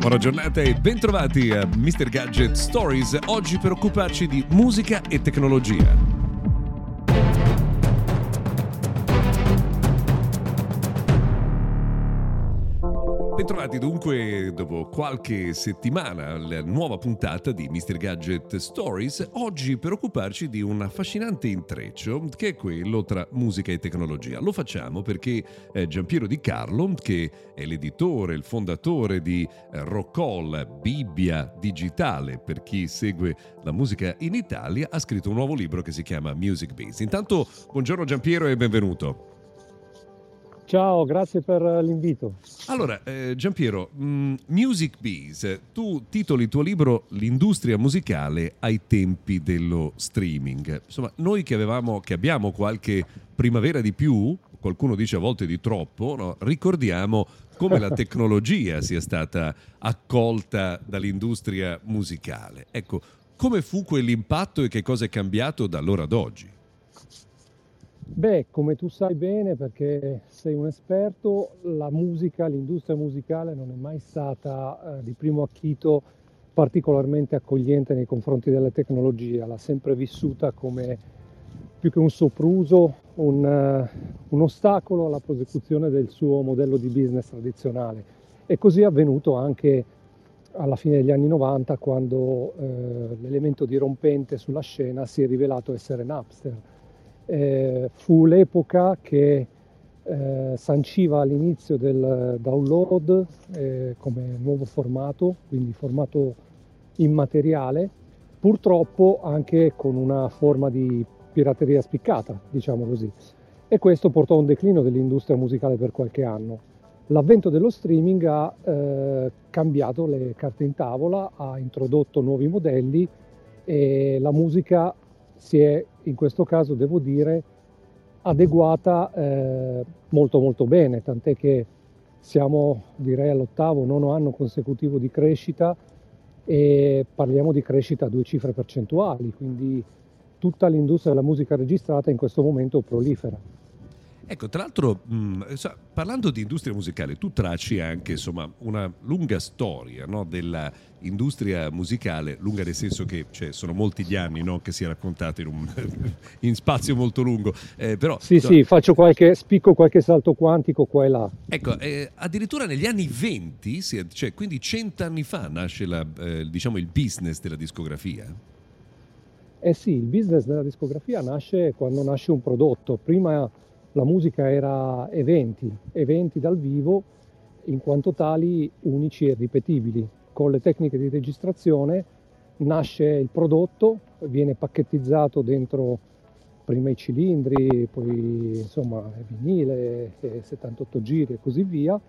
Buona giornata e bentrovati a Mr. Gadget Stories. Oggi per occuparci di musica e tecnologia. Bentrovati dunque dopo qualche settimana alla nuova puntata di Mr. Gadget Stories, oggi per occuparci di un affascinante intreccio che è quello tra musica e tecnologia. Lo facciamo perché Giampiero Di Carlo, che è l'editore, il fondatore di eh, Rockall, Bibbia digitale per chi segue la musica in Italia, ha scritto un nuovo libro che si chiama Music Base. Intanto buongiorno Giampiero e benvenuto. Ciao, grazie per l'invito. Allora, eh, Giampiero, mm, Music Bees, tu titoli il tuo libro L'industria musicale ai tempi dello streaming. Insomma, noi che, avevamo, che abbiamo qualche primavera di più, qualcuno dice a volte di troppo, no? ricordiamo come la tecnologia sia stata accolta dall'industria musicale. Ecco, come fu quell'impatto e che cosa è cambiato da allora ad oggi? Beh, come tu sai bene, perché sei un esperto, la musica, l'industria musicale non è mai stata eh, di primo acchito particolarmente accogliente nei confronti della tecnologia, l'ha sempre vissuta come più che un sopruso, un, uh, un ostacolo alla prosecuzione del suo modello di business tradizionale. E così è avvenuto anche alla fine degli anni 90 quando eh, l'elemento dirompente sulla scena si è rivelato essere Napster eh, fu l'epoca che eh, sanciva l'inizio del download eh, come nuovo formato, quindi formato immateriale, purtroppo anche con una forma di pirateria spiccata, diciamo così. E questo portò a un declino dell'industria musicale per qualche anno. L'avvento dello streaming ha eh, cambiato le carte in tavola, ha introdotto nuovi modelli e la musica si è in questo caso, devo dire, adeguata eh, molto molto bene, tant'è che siamo direi all'ottavo, nono anno consecutivo di crescita e parliamo di crescita a due cifre percentuali, quindi tutta l'industria della musica registrata in questo momento prolifera. Ecco, tra l'altro, mh, parlando di industria musicale, tu tracci anche insomma, una lunga storia no, dell'industria musicale, lunga nel senso che cioè, sono molti gli anni no, che si è raccontata in, un, in spazio molto lungo. Eh, però, sì, no, sì, faccio qualche, spicco qualche salto quantico qua e là. Ecco, eh, addirittura negli anni 20, cioè, quindi cent'anni fa, nasce la, eh, diciamo, il business della discografia. Eh sì, il business della discografia nasce quando nasce un prodotto. Prima la musica era eventi, eventi dal vivo in quanto tali unici e ripetibili. Con le tecniche di registrazione nasce il prodotto, viene pacchettizzato dentro prima i cilindri, poi insomma vinile, 78 giri e così via.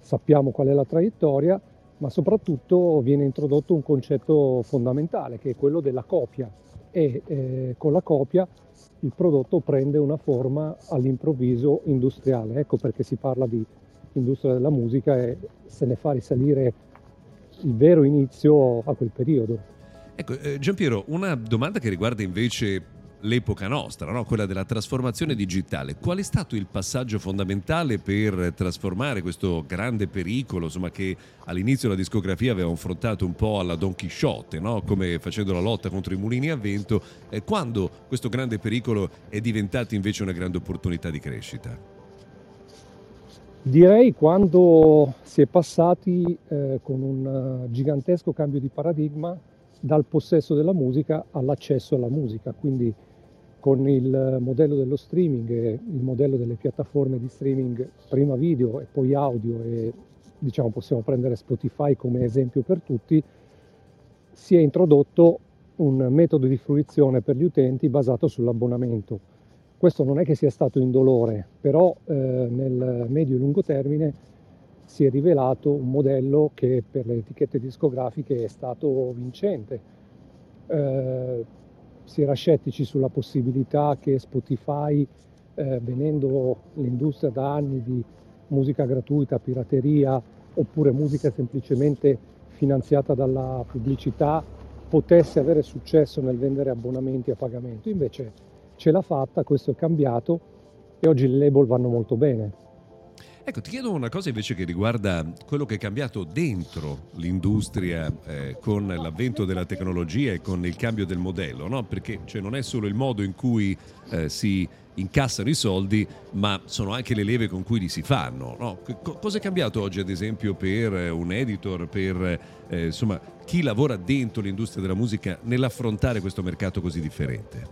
Sappiamo qual è la traiettoria, ma soprattutto viene introdotto un concetto fondamentale che è quello della copia e eh, con la copia il prodotto prende una forma all'improvviso industriale. Ecco perché si parla di industria della musica e se ne fa risalire il vero inizio a quel periodo. Ecco, eh, Giampiero, una domanda che riguarda invece l'epoca nostra, no? quella della trasformazione digitale. Qual è stato il passaggio fondamentale per trasformare questo grande pericolo insomma, che all'inizio la discografia aveva affrontato un po' alla Don Chisciotte, no? come facendo la lotta contro i mulini a vento, eh, quando questo grande pericolo è diventato invece una grande opportunità di crescita? Direi quando si è passati eh, con un uh, gigantesco cambio di paradigma dal possesso della musica all'accesso alla musica, quindi con il modello dello streaming e il modello delle piattaforme di streaming prima video e poi audio e diciamo possiamo prendere Spotify come esempio per tutti, si è introdotto un metodo di fruizione per gli utenti basato sull'abbonamento. Questo non è che sia stato indolore, però eh, nel medio e lungo termine si è rivelato un modello che per le etichette discografiche è stato vincente. Eh, si era scettici sulla possibilità che Spotify, eh, venendo l'industria da anni di musica gratuita, pirateria, oppure musica semplicemente finanziata dalla pubblicità, potesse avere successo nel vendere abbonamenti a pagamento. Invece ce l'ha fatta, questo è cambiato e oggi le label vanno molto bene. Ecco, ti chiedo una cosa invece che riguarda quello che è cambiato dentro l'industria eh, con l'avvento della tecnologia e con il cambio del modello, no? Perché cioè, non è solo il modo in cui eh, si incassano i soldi, ma sono anche le leve con cui li si fanno. No? cosa è cambiato oggi, ad esempio, per un editor, per eh, insomma, chi lavora dentro l'industria della musica nell'affrontare questo mercato così differente?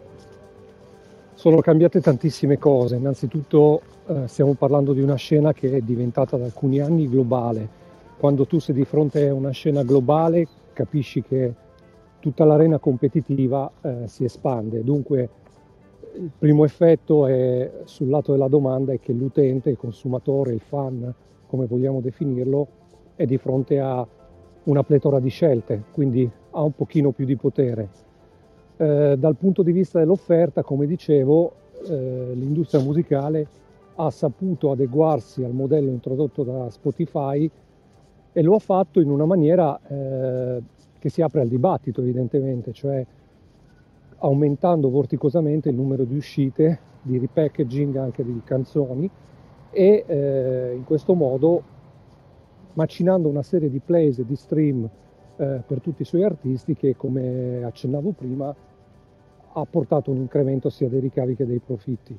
Sono cambiate tantissime cose. Innanzitutto eh, stiamo parlando di una scena che è diventata da alcuni anni globale. Quando tu sei di fronte a una scena globale capisci che tutta l'arena competitiva eh, si espande. Dunque il primo effetto è sul lato della domanda è che l'utente, il consumatore, il fan, come vogliamo definirlo, è di fronte a una pletora di scelte, quindi ha un pochino più di potere. Eh, dal punto di vista dell'offerta, come dicevo, eh, l'industria musicale ha saputo adeguarsi al modello introdotto da Spotify e lo ha fatto in una maniera eh, che si apre al dibattito evidentemente, cioè aumentando vorticosamente il numero di uscite, di repackaging anche di canzoni e eh, in questo modo macinando una serie di plays e di stream eh, per tutti i suoi artisti che come accennavo prima ha portato un incremento sia dei ricavi che dei profitti.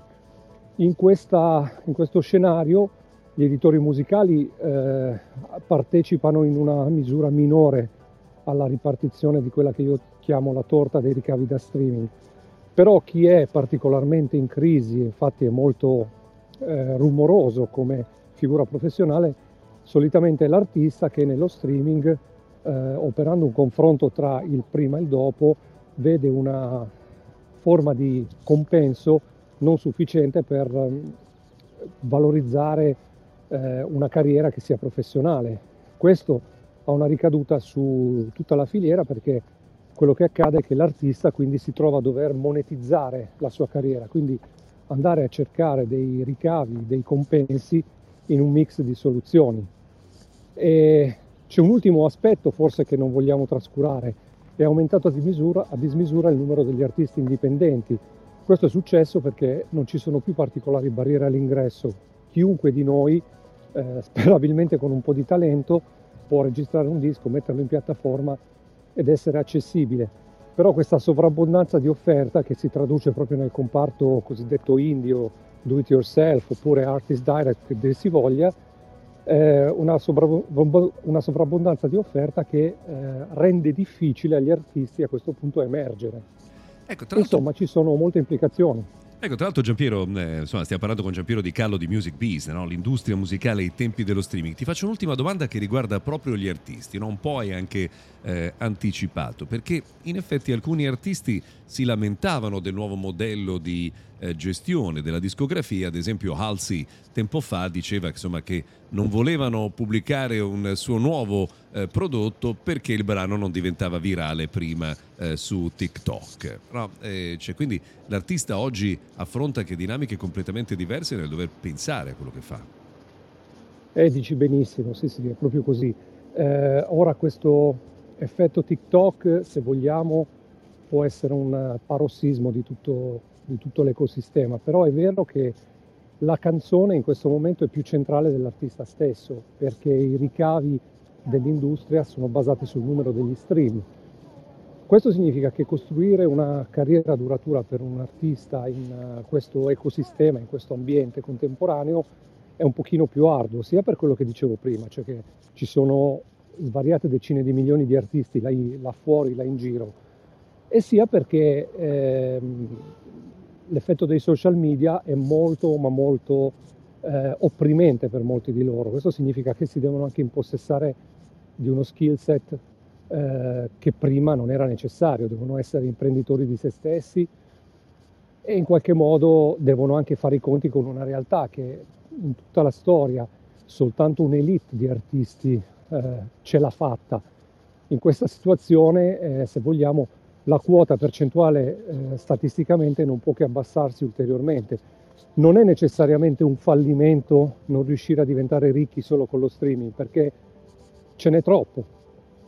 In, questa, in questo scenario gli editori musicali eh, partecipano in una misura minore alla ripartizione di quella che io chiamo la torta dei ricavi da streaming. Però chi è particolarmente in crisi, infatti è molto eh, rumoroso come figura professionale, solitamente è l'artista che nello streaming, eh, operando un confronto tra il prima e il dopo, vede una forma di compenso non sufficiente per eh, valorizzare eh, una carriera che sia professionale. Questo ha una ricaduta su tutta la filiera perché quello che accade è che l'artista quindi si trova a dover monetizzare la sua carriera, quindi andare a cercare dei ricavi, dei compensi in un mix di soluzioni. E c'è un ultimo aspetto forse che non vogliamo trascurare, è aumentato a dismisura, a dismisura il numero degli artisti indipendenti. Questo è successo perché non ci sono più particolari barriere all'ingresso. Chiunque di noi, eh, sperabilmente con un po' di talento, può registrare un disco, metterlo in piattaforma ed essere accessibile. Però questa sovrabbondanza di offerta che si traduce proprio nel comparto cosiddetto indio, do it yourself oppure artist direct che si voglia, eh, una, una, sovrabbondanza di offerta che eh, rende difficile agli artisti a questo punto emergere. Ecco, Insomma, ci sono molte implicazioni. Ecco, tra l'altro Giampiero, eh, insomma, stiamo parlando con Giampiero Di Callo di Music Business, no? l'industria musicale e i tempi dello streaming. Ti faccio un'ultima domanda che riguarda proprio gli artisti, no? un po' hai anche eh, anticipato, perché in effetti alcuni artisti si lamentavano del nuovo modello di eh, gestione della discografia, ad esempio Halsey tempo fa diceva insomma, che non volevano pubblicare un suo nuovo eh, prodotto perché il brano non diventava virale prima eh, su TikTok. No, eh, cioè, quindi l'artista oggi affronta anche dinamiche completamente diverse nel dover pensare a quello che fa. Eh, dici benissimo, sì, sì, è proprio così. Eh, ora questo effetto TikTok, se vogliamo, può essere un parossismo di tutto, di tutto l'ecosistema, però è vero che la canzone in questo momento è più centrale dell'artista stesso, perché i ricavi dell'industria sono basati sul numero degli stream. Questo significa che costruire una carriera duratura per un artista in eh, questo ecosistema, in questo ambiente contemporaneo, è un pochino più arduo, sia per quello che dicevo prima, cioè che ci sono svariate decine di milioni di artisti là, là fuori, là in giro, e sia perché ehm, l'effetto dei social media è molto, ma molto eh, opprimente per molti di loro. Questo significa che si devono anche impossessare di uno skill set eh, che prima non era necessario, devono essere imprenditori di se stessi e in qualche modo devono anche fare i conti con una realtà che in tutta la storia soltanto un'elite di artisti eh, ce l'ha fatta. In questa situazione, eh, se vogliamo, la quota percentuale eh, statisticamente non può che abbassarsi ulteriormente. Non è necessariamente un fallimento non riuscire a diventare ricchi solo con lo streaming, perché ce n'è troppo.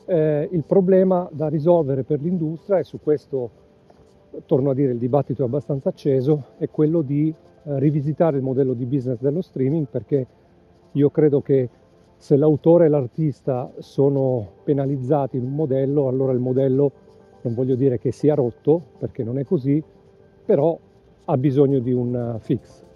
Eh, il problema da risolvere per l'industria, e su questo torno a dire il dibattito è abbastanza acceso, è quello di eh, rivisitare il modello di business dello streaming perché io credo che se l'autore e l'artista sono penalizzati in un modello, allora il modello non voglio dire che sia rotto, perché non è così, però ha bisogno di un fix.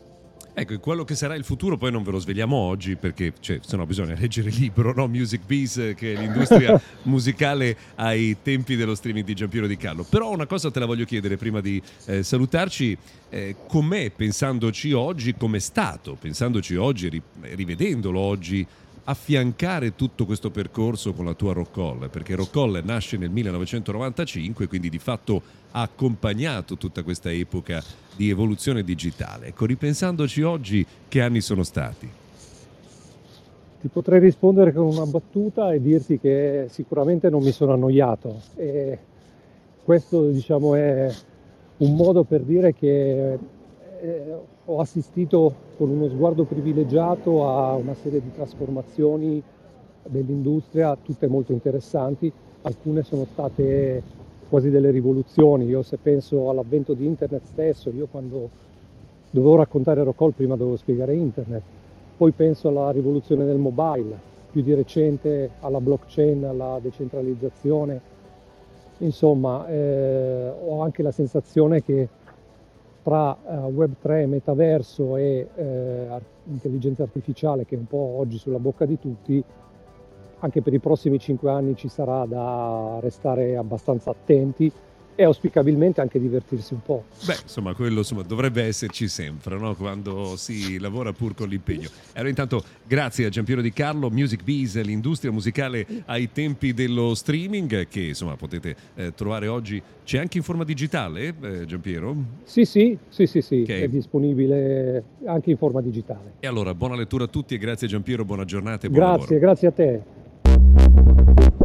Ecco, quello che sarà il futuro poi non ve lo svegliamo oggi perché cioè, se no bisogna leggere il libro, no? Music Biz, che è l'industria musicale ai tempi dello streaming di Giampiero Di Carlo. Però una cosa te la voglio chiedere prima di eh, salutarci, eh, com'è pensandoci oggi, com'è stato pensandoci oggi, ri- rivedendolo oggi, affiancare tutto questo percorso con la tua Rock Hall, perché Rock Hall nasce nel 1995, quindi di fatto ha accompagnato tutta questa epoca di evoluzione digitale. Ecco, ripensandoci oggi, che anni sono stati? Ti potrei rispondere con una battuta e dirti che sicuramente non mi sono annoiato. E questo diciamo è un modo per dire che eh, ho assistito con uno sguardo privilegiato a una serie di trasformazioni dell'industria, tutte molto interessanti, alcune sono state quasi delle rivoluzioni, io se penso all'avvento di internet stesso, io quando dovevo raccontare Rockall prima dovevo spiegare internet, poi penso alla rivoluzione del mobile, più di recente alla blockchain, alla decentralizzazione, insomma eh, ho anche la sensazione che tra uh, Web3, metaverso e uh, intelligenza artificiale che è un po' oggi sulla bocca di tutti, anche per i prossimi cinque anni ci sarà da restare abbastanza attenti e auspicabilmente anche divertirsi un po'. Beh, insomma, quello insomma, dovrebbe esserci sempre no? quando si lavora pur con l'impegno. Allora, intanto, grazie a Giampiero Di Carlo, Music Bees, l'industria musicale ai tempi dello streaming, che insomma potete eh, trovare oggi. C'è anche in forma digitale, eh, Giampiero? Sì, sì, sì, sì, sì okay. è disponibile anche in forma digitale. E allora, buona lettura a tutti e grazie Giampiero, buona giornata e buon Grazie, lavoro. grazie a te.